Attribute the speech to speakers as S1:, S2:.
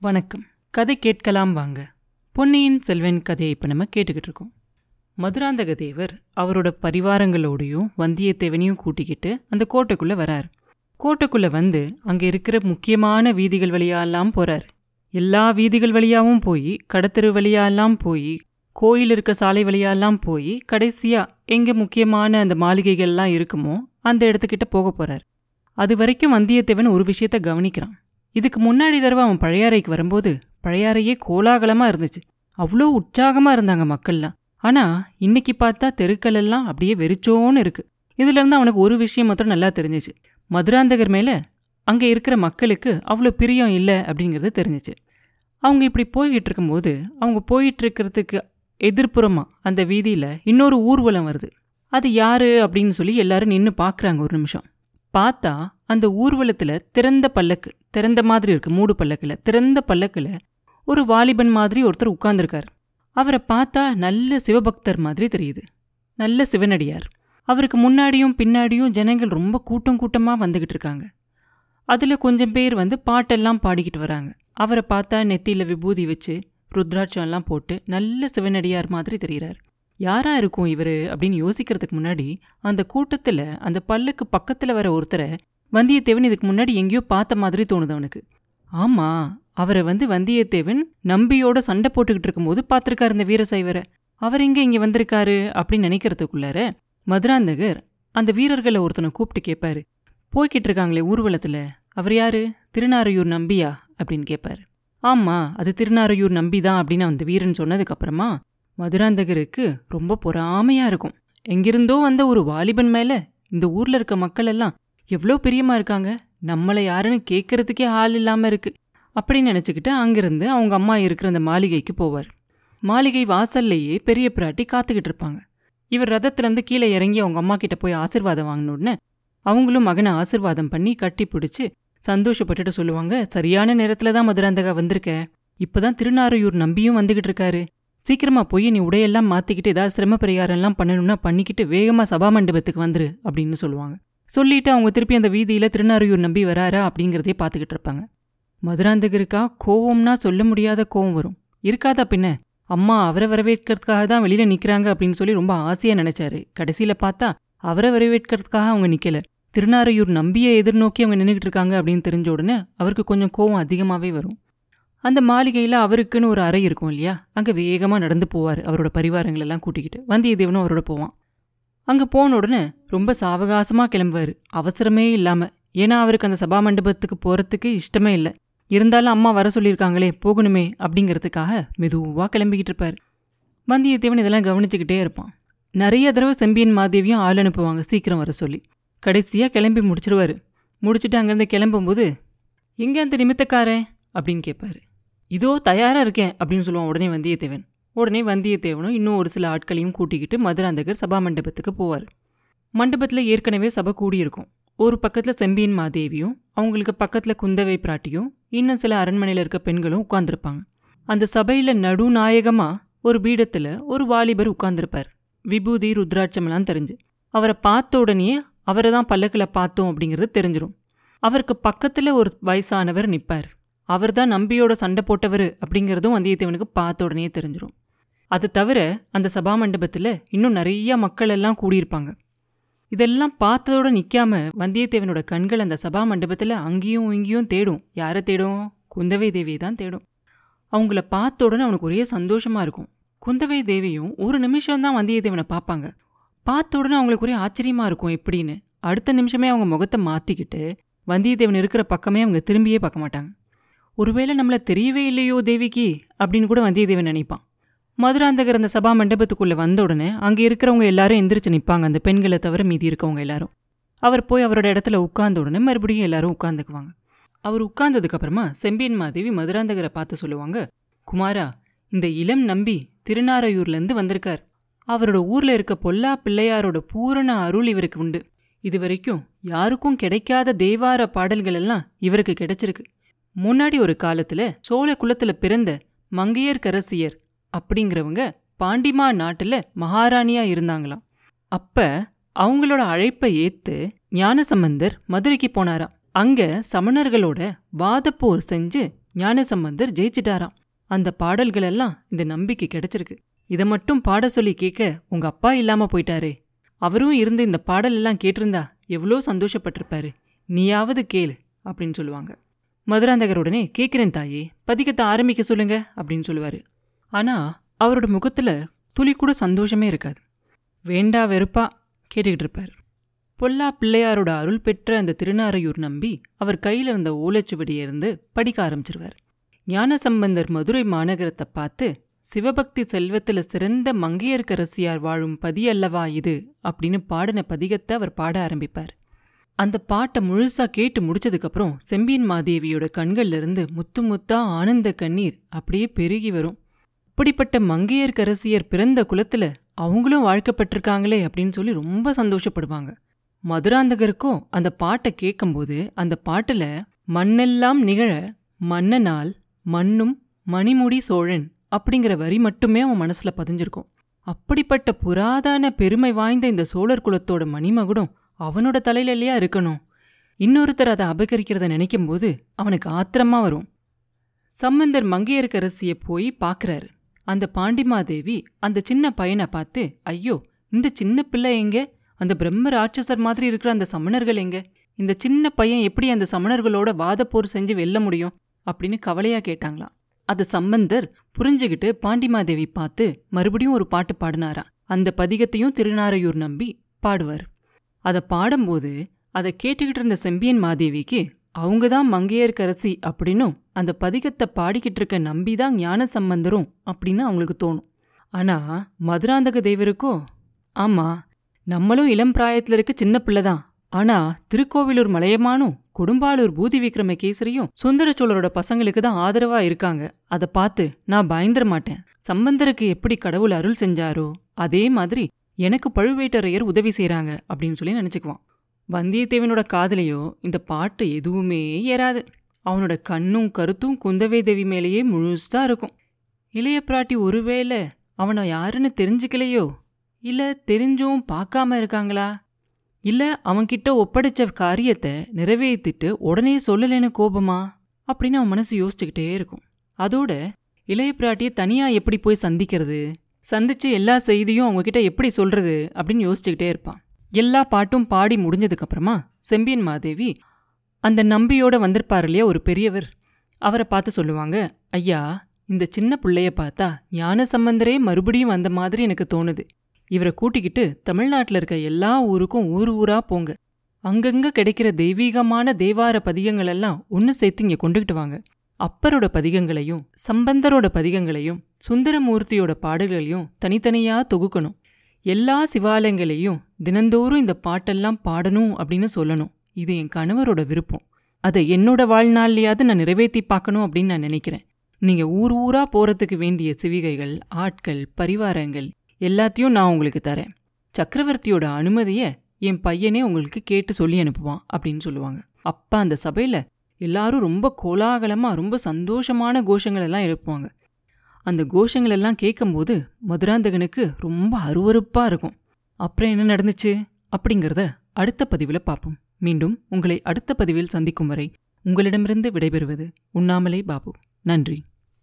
S1: வணக்கம். கதை கேட்கலாம் வாங்க. பொன்னியின் செல்வன் கதையை இப்போ நம்ம கேட்டுக்கிட்டு இருக்கோம். மதுராந்தக தேவர் அவரோட பரிவாரங்களோடையும் வந்தியத்தேவனையும் கூட்டிக்கிட்டு அந்த கோட்டைக்குள்ளே வரார். கோட்டைக்குள்ளே வந்து அங்கே இருக்கிற முக்கியமான வீதிகள் வழியாலாம் போகிறார் எல்லா வீதிகள் வழியாவும் போய் கடத்தெரு வழியாலாம் போய் கோயில் இருக்க சாலை வழியாலாம் போய் கடைசியா எங்கே முக்கியமான அந்த மாளிகைகள்லாம் இருக்குமோ அந்த இடத்துக்கிட்ட போக போறார். அது வரைக்கும் வந்தியத்தேவன் ஒரு விஷயத்த கவனிக்கிறான். இதுக்கு முன்னாடி தடவை அவன் பழையாறைக்கு வரும்போது பழையாறையே கோலாகலமா இருந்துச்சு. அவ்வளோ உற்சாகமா இருந்தாங்க மக்கள்லாம். ஆனா இன்னைக்கு பார்த்தா தெருக்கள் எல்லாம் அப்படியே வெறிச்சோன்னு இருக்கு. இதுல இருந்து அவனுக்கு ஒரு விஷயம் மாத்திரம் நல்லா தெரிஞ்சுச்சு. மதுராந்தகர் மேல அங்க இருக்கிற மக்களுக்கு அவ்வளோ பிரியம் இல்லை அப்படிங்கிறது தெரிஞ்சுச்சு. அவங்க இப்படி போய்கிட்டு இருக்கும்போது அவங்க போயிட்டு இருக்கிறதுக்கு எதிர்ப்புறமா அந்த வீதியில இன்னொரு ஊர்வலம் வருது. அது யாரு அப்படின்னு சொல்லி எல்லாரும் நின்று பார்க்குறாங்க ஒரு நிமிஷம். பார்த்தா அந்த ஊர்வலத்துல திறந்த பல்லக்கு திறந்த மாதிரி இருக்கு மூடு பல்லக்குல. திறந்த பல்லக்குல ஒரு வாலிபன் மாதிரி ஒருத்தர் உட்கார்ந்துருக்கார். அவரை பார்த்தா நல்ல சிவபக்தர் மாதிரி தெரியுது. நல்ல சிவனடியார். அவருக்கு முன்னாடியும் பின்னாடியும் ஜனங்கள் ரொம்ப கூட்டம் கூட்டமா வந்துகிட்டு இருக்காங்க. அதுல கொஞ்சம் பேர் வந்து பாட்டெல்லாம் பாடிக்கிட்டு வராங்க. அவரை பார்த்தா நெத்தியில் விபூதி வச்சு ருத்ராட்சம் எல்லாம் போட்டு நல்ல சிவனடியார் மாதிரி தெரிகிறார் யாரா இருக்கும் இவரு அப்படின்னு யோசிக்கிறதுக்கு முன்னாடி அந்த கூட்டத்துல அந்த பல்லுக்கு பக்கத்துல வர ஒருத்தரை வந்தியத்தேவன் இதுக்கு முன்னாடி எங்கேயோ பார்த்த மாதிரி தோணுது அவனுக்கு. ஆமா அவரை வந்து வந்தியத்தேவன் நம்பியோட சண்டை போட்டுக்கிட்டு இருக்கும்போது பார்த்துருக்காரு இந்த வீரசைவரை. அவர் எங்கே இங்க வந்திருக்காரு அப்படின்னு நினைக்கிறதுக்குள்ளார மதுராந்தகர் அந்த வீரர்களை ஒருத்தனை கூப்பிட்டு கேட்பாரு போய்கிட்டு இருக்காங்களே ஊர்வலத்துல அவர் யாரு? திருநாரையூர் நம்பியா? அப்படின்னு கேட்பாரு ஆமா அது திருநாரையூர் நம்பி தான் அப்படின்னு அந்த வீரன் சொன்னதுக்கு அப்புறமா மதுராந்தகருக்கு ரொம்ப பொறாமையா இருக்கும். எங்கிருந்தோ வந்த ஒரு வாலிபன் மேல இந்த ஊர்ல இருக்க மக்கள் எல்லாம் எவ்வளோ பிரியமா இருக்காங்க. நம்மளை யாருன்னு கேட்கறதுக்கே ஆள் இல்லாம இருக்கு. அப்படின்னு நினைச்சுக்கிட்டு அங்கிருந்து அவங்க அம்மா இருக்கிற அந்த மாளிகைக்கு போவார். மாளிகை வாசல்லையே பெரிய பிராட்டி காத்துக்கிட்டு இருப்பாங்க. இவர் ரதத்துலேருந்து கீழே இறங்கி அவங்க அம்மா கிட்ட போய் ஆசிர்வாதம் வாங்கினோடனே அவங்களும் மகனை ஆசிர்வாதம் பண்ணி கட்டி பிடிச்சி சந்தோஷப்பட்டுட்டு சொல்லுவாங்க சரியான நேரத்துல தான் மதுராந்தகா வந்திருக்க. இப்பதான் திருநாரையூர் நம்பியும் வந்துகிட்டு இருக்காரு. சீக்கிரமா போய் நீ உடையெல்லாம் மாத்திக்கிட்டு ஏதாவது சிரம பரிகாரம்லாம் பண்ணணும்னா பண்ணிக்கிட்டு வேகமா சபா மண்டபத்துக்கு வந்துரு அப்படின்னு சொல்லுவாங்க. சொல்லிட்டு அவங்க திருப்பி அந்த வீதியில திருநாரையூர் நம்பி வராரா அப்படிங்கிறதே பார்த்துக்கிட்டு இருப்பாங்க. மதுராந்தகருக்கா கோவம்னா சொல்ல முடியாத கோவம் வரும். இருக்காதா பின்ன? அம்மா அவரை வரவேற்கிறதுக்காக தான் வெளியில நிக்கிறாங்க அப்படின்னு சொல்லி ரொம்ப ஆசையா நினைச்சாரு. கடைசியில பார்த்தா அவரை வரவேற்கிறதுக்காக அவங்க நிக்கல. திருநாரையூர் நம்பியை எதிர்நோக்கி அவங்க நின்றுகிட்டு இருக்காங்க அப்படின்னு தெரிஞ்ச உடனே அவருக்கு கொஞ்சம் கோவம் அதிகமாகவே வரும். அந்த மாளிகையில் அவருக்குன்னு ஒரு அறை இருக்கும் இல்லையா? அங்கே வேகமாக நடந்து போவார் அவரோட பரிவாரங்கள் எல்லாம் கூட்டிக்கிட்டு. வந்தியத்தேவனும் அவரோட போவான். அங்கே போன உடனே ரொம்ப சாவகாசமாக கிளம்புவார். அவசரமே இல்லாமல் ஏன்னா அவருக்கு அந்த சபா மண்டபத்துக்கு போகிறதுக்கு இஷ்டமே இல்லை. இருந்தாலும் அம்மா வர சொல்லியிருக்காங்களே போகணுமே அப்படிங்கிறதுக்காக மெதுவாக கிளம்பிக்கிட்டு இருப்பார். வந்தியத்தேவன் இதெல்லாம் கவனிச்சுக்கிட்டே இருப்பான். நிறைய தடவை செம்பியன் மாதேவியும் ஆள் அனுப்புவாங்க சீக்கிரம் வர சொல்லி. கடைசியாக கிளம்பி முடிச்சிருவாரு. முடிச்சுட்டு அங்கேருந்து கிளம்பும்போது எங்கே அந்த நிமித்தக்காரன்? அப்படின்னு கேட்பாரு இதோ தயாராக இருக்கேன் அப்படின்னு சொல்லுவான் உடனே வந்தியத்தேவன். உடனே வந்தியத்தேவனும் இன்னும் ஒரு சில ஆட்களையும் கூட்டிக்கிட்டு மதுராந்தகர் சபா மண்டபத்துக்கு போவார். மண்டபத்தில் ஏற்கனவே சபை கூடியிருக்கும். ஒரு பக்கத்தில் செம்பியன் மாதேவியும் அவங்களுக்கு பக்கத்தில் குந்தவை பிராட்டியும் இன்னும் சில அரண்மனையில் இருக்க பெண்களும் உட்கார்ந்துருப்பாங்க. அந்த சபையில் நடுநாயகமாக ஒரு பீடத்தில் ஒரு வாலிபர் உட்கார்ந்துருப்பார். விபூதி ருத்ராட்சமெல்லாம் தெரிஞ்சு. அவரை பார்த்த உடனே அவரை தான் பல்லக்கில் பார்த்தோம் அப்படிங்கிறது தெரிஞ்சிடும் அவருக்கு பக்கத்தில் ஒரு வயசானவர் நிற்பார் அவர் தான் நம்பியோட சண்டை போட்டவர் அப்படிங்கிறதும் வந்தியத்தேவனுக்கு பார்த்த உடனே தெரிஞ்சிடும் அது தவிர அந்த சபா மண்டபத்தில் இன்னும் நிறைய மக்கள் எல்லாம் கூடியிருப்பாங்க. இதெல்லாம் பார்த்ததோட நிற்காம வந்தியத்தேவனோட கண்கள் அந்த சபா மண்டபத்தில் அங்கேயும் இங்கேயும் தேடும். யாரை தேடும்? குந்தவை தேவியை தான் தேடும். அவங்கள பார்த்த உடனே அவனுக்கு ஒரே சந்தோஷமாக இருக்கும். குந்தவை தேவியும் ஒரு நிமிஷம் தான் வந்தியத்தேவனை பார்ப்பாங்க. பார்த்த உடனே அவங்களுக்கு ஒரே ஆச்சரியமாக இருக்கும் எப்படின்னு. அடுத்த நிமிஷமே அவங்க முகத்தை மாற்றிக்கிட்டு வந்தியத்தேவன் இருக்கிற பக்கமே அவங்க திரும்பியே பார்க்க மாட்டாங்க. ஒருவேளை நம்மளை தெரியவே இல்லையோ தேவிக்கு? அப்படின்னு கூட வந்தியத்தேவன் நினைப்பான். மதுராந்தகர் அந்த சபா மண்டபத்துக்குள்ளே வந்த உடனே அங்கே இருக்கிறவங்க எல்லாரும் எந்திரிச்சு நிற்பாங்க அந்த பெண்களை தவிர மீதி இருக்கவங்க எல்லாரும். அவர் போய் அவரோட இடத்துல உட்கார்ந்த உடனே மறுபடியும் எல்லாரும் உட்காந்துக்குவாங்க அவர் உட்கார்ந்ததுக்கப்புறமா செம்பியன் மாதேவி மதுராந்தகரை பார்த்து சொல்லுவாங்க குமாரா இந்த இளம் நம்பி திருநாரையூர்லேருந்து வந்திருக்கார். அவரோட ஊர்ல இருக்க பொல்லா பிள்ளையாரோட பூரண அருள் இவருக்கு உண்டு. இது வரைக்கும் யாருக்கும் கிடைக்காத தேவார பாடல்கள் எல்லாம் இவருக்கு கிடைச்சிருக்கு. முன்னாடி ஒரு காலத்துல சோழ குலத்துல பிறந்த மங்கையர்கரசியர் அப்படிங்கிறவங்க பாண்டிமா நாட்டுல மகாராணியா இருந்தாங்களாம். அப்ப அவங்களோட அழைப்பை ஏத்து ஞானசம்பந்தர் மதுரைக்கு போனாராம். அங்க சமணர்களோட வாதப்போர் செஞ்சு ஞானசம்பந்தர் ஜெயிச்சிட்டாராம். அந்த பாடல்களெல்லாம் இந்த நம்பிக்கை கிடைச்சிருக்கு. இதை மட்டும் பாட சொல்லி கேட்க உங்க அப்பா இல்லாம போயிட்டாரே. அவரும் இருந்து இந்த பாடல் எல்லாம் கேட்டிருந்தா எவ்வளோ சந்தோஷப்பட்டிருப்பாரு. நீயாவது கேளு அப்படின்னு சொல்லுவாங்க. மதுராந்தகருடனே கேட்கிறேன் தாயே. பதிக்கத்தை ஆரம்பிக்க சொல்லுங்க அப்படின்னு சொல்லுவாரு. ஆனா அவரோட முகத்துல துளி கூட சந்தோஷமே இருக்காது. வேண்டா வெறுப்பா கேட்டுக்கிட்டு இருப்பார். பொல்லா பிள்ளையாரோட அருள் பெற்ற அந்த திருநாரையூர் நம்பி அவர் கையில் இருந்த ஓலைச்சுவடியை இருந்து படிக்க ஆரம்பிச்சிருவார். ஞானசம்பந்தர் மதுரை மாநகரத்தை பார்த்து சிவபக்தி செல்வத்துல சிறந்த மங்கையர்க்கரசியார் வாழும் பதி அல்லவா இது? அப்படின்னு பாடின பதிகத்தை அவர் பாட ஆரம்பிப்பார். அந்த பாட்டை முழுசா கேட்டு முடிச்சதுக்கப்புறம் செம்பியன் மாதேவியோட கண்கள்ல இருந்து முத்து முத்தா ஆனந்த கண்ணீர் அப்படியே பெருகி வரும். அப்படிப்பட்ட மங்கையர்க்கரசியர் பிறந்த குலத்துல அவங்களும் வாழ்க்கப்பட்டிருக்காங்களே அப்படின்னு சொல்லி ரொம்ப சந்தோஷப்படுவாங்க. மதுராந்தகருக்கும் அந்த பாட்டை கேட்கும்போது அந்த பாட்டுல மண்ணெல்லாம் நிகழ மன்னனால் மண்ணும் மணிமுடி சோழன் அப்படிங்கிற வரி மட்டுமே அவன் மனசுல பதிஞ்சிருக்கும். அப்படிப்பட்ட புராதன பெருமை வாய்ந்த இந்த சோழர் குலத்தோட மணிமகுடம் அவனோட தலையில இல்லையா இருக்கணும்? இன்னொருத்தர் அதை அபகரிக்கிறத நினைக்கும் போது அவனுக்கு ஆத்திரமா வரும். சம்பந்தர் மங்கையர்க்கரசிய போய் பார்க்குறாரு. அந்த பாண்டிமாதேவி அந்த சின்ன பையனை பார்த்து ஐயோ இந்த சின்ன பிள்ளை எங்க? அந்த பிரம்ம ராட்சசர் மாதிரி இருக்கிற அந்த சமணர்கள் எங்க? இந்த சின்ன பையன் எப்படி அந்த சமணர்களோட வாதப்போர் செஞ்சு வெல்ல முடியும்? அப்படின்னு கவலையா கேட்டாங்களாம் அது சம்பந்தர் புரிஞ்சுகிட்டு பாண்டிமாதேவி பார்த்து மறுபடியும் ஒரு பாட்டு பாடினாரா. அந்த பதிகத்தையும் திருநாரையூர் நம்பி பாடுவார். அதை பாடும்போது அதை கேட்டுக்கிட்டு இருந்த செம்பியன் மாதேவிக்கு அவங்க தான் மங்கையர்க்கரசி அப்படின்னும் அந்த பதிகத்தை பாடிக்கிட்டு இருக்க நம்பி தான் ஞான சம்பந்தரும் அப்படின்னு அவங்களுக்கு தோணும். ஆனா மதுராந்தக தேவருக்கோ? ஆமா நம்மளும் இளம் பிராயத்துல இருக்க சின்ன பிள்ளை தான். ஆனா திருக்கோவிலூர் மலையமானும் கொடும்பாலூர் பூதி விக்ரம கேசரியும் சுந்தர சோழரோட பசங்களுக்கு தான் ஆதரவா இருக்காங்க. அதை பார்த்து நான் பயந்துட மாட்டேன். சம்பந்தருக்கு எப்படி கடவுள் அருள் செஞ்சாரோ அதே மாதிரி எனக்கு பழுவேட்டரையர் உதவி செய்கிறாங்க அப்படின்னு சொல்லி நினச்சிக்குவான். வந்தியத்தேவனோட காதலையோ இந்த பாட்டு எதுவுமே ஏறாது. அவனோட கண்ணும் கருத்தும் குந்தவை தேவி மேலேயே முழுசாக இருக்கும். இளைய பிராட்டி ஒருவேளை அவனை யாருன்னு தெரிஞ்சுக்கலையோ? இல்லை தெரிஞ்சும் பார்க்காம இருக்காங்களா? இல்லை அவன்கிட்ட ஒப்படைச்ச காரியத்தை நிறைவேற்றிட்டு உடனே சொல்லலைன்னு கோபமா? அப்படின்னு அவன் மனசு யோசிச்சுக்கிட்டே இருக்கும். அதோட இளைய பிராட்டியை தனியாக எப்படி போய் சந்திக்கிறது? சந்திச்சு எல்லா செய்தியும் அவங்கக்கிட்ட எப்படி சொல்றது அப்படின்னு யோசிச்சுக்கிட்டே இருப்பான். எல்லா பாட்டும் பாடி முடிஞ்சதுக்கப்புறமா செம்பியன் மாதேவி அந்த நம்பியோட வந்திருப்பார் இல்லையா ஒரு பெரியவர் அவரை பார்த்து சொல்லுவாங்க ஐயா இந்த சின்ன பிள்ளைய பார்த்தா ஞான சம்பந்தரே மறுபடியும் வந்த மாதிரி எனக்கு தோணுது. இவரை கூட்டிக்கிட்டு தமிழ்நாட்டில் இருக்க எல்லா ஊருக்கும் ஊர் ஊரா போங்க. அங்கங்க கிடைக்கிற தெய்வீகமான தேவார பதிகங்களெல்லாம் ஒன்று சேர்த்து இங்கே கொண்டுகிட்டு வாங்க. அப்பரோட பதிகங்களையும் சம்பந்தரோட பதிகங்களையும் சுந்தரமூர்த்தியோட பாடல்களையும் தனித்தனியா தொகுக்கணும். எல்லா சிவாலயங்களையும் தினந்தோறும் இந்த பாட்டெல்லாம் பாடணும் அப்படின்னு சொல்லணும். இது என் கணவரோட விருப்பம். அதை என்னோட வாழ்நாள்லையாவது நான் நிறைவேற்றி பார்க்கணும் அப்படின்னு நான் நினைக்கிறேன். நீங்க ஊர் ஊரா போறதுக்கு வேண்டிய சிவிகைகள் ஆட்கள் பரிவாரங்கள் எல்லாத்தையும் நான் உங்களுக்கு தரேன். சக்கரவர்த்தியோட அனுமதியை என் பையனே உங்களுக்கு கேட்டு சொல்லி அனுப்புவான் அப்படின்னு சொல்லுவாங்க. அப்போ அந்த சபையில எல்லாரும் ரொம்ப கோலாகலமா ரொம்ப சந்தோஷமான கோஷங்கள் எல்லாம் எழுப்புவாங்க. அந்த கோஷங்கள் எல்லாம் கேட்கும்போது மதுராந்தகனுக்கு ரொம்ப அருவருப்பா இருக்கும். அப்புறம் என்ன நடந்துச்சு? அப்படிங்கிறத அடுத்த பதிவில் பார்ப்போம். மீண்டும் உங்களை அடுத்த பதிவில் சந்திக்கும் வரை உங்களிடமிருந்து விடைபெறுவது உண்ணாமலே பாபு. நன்றி.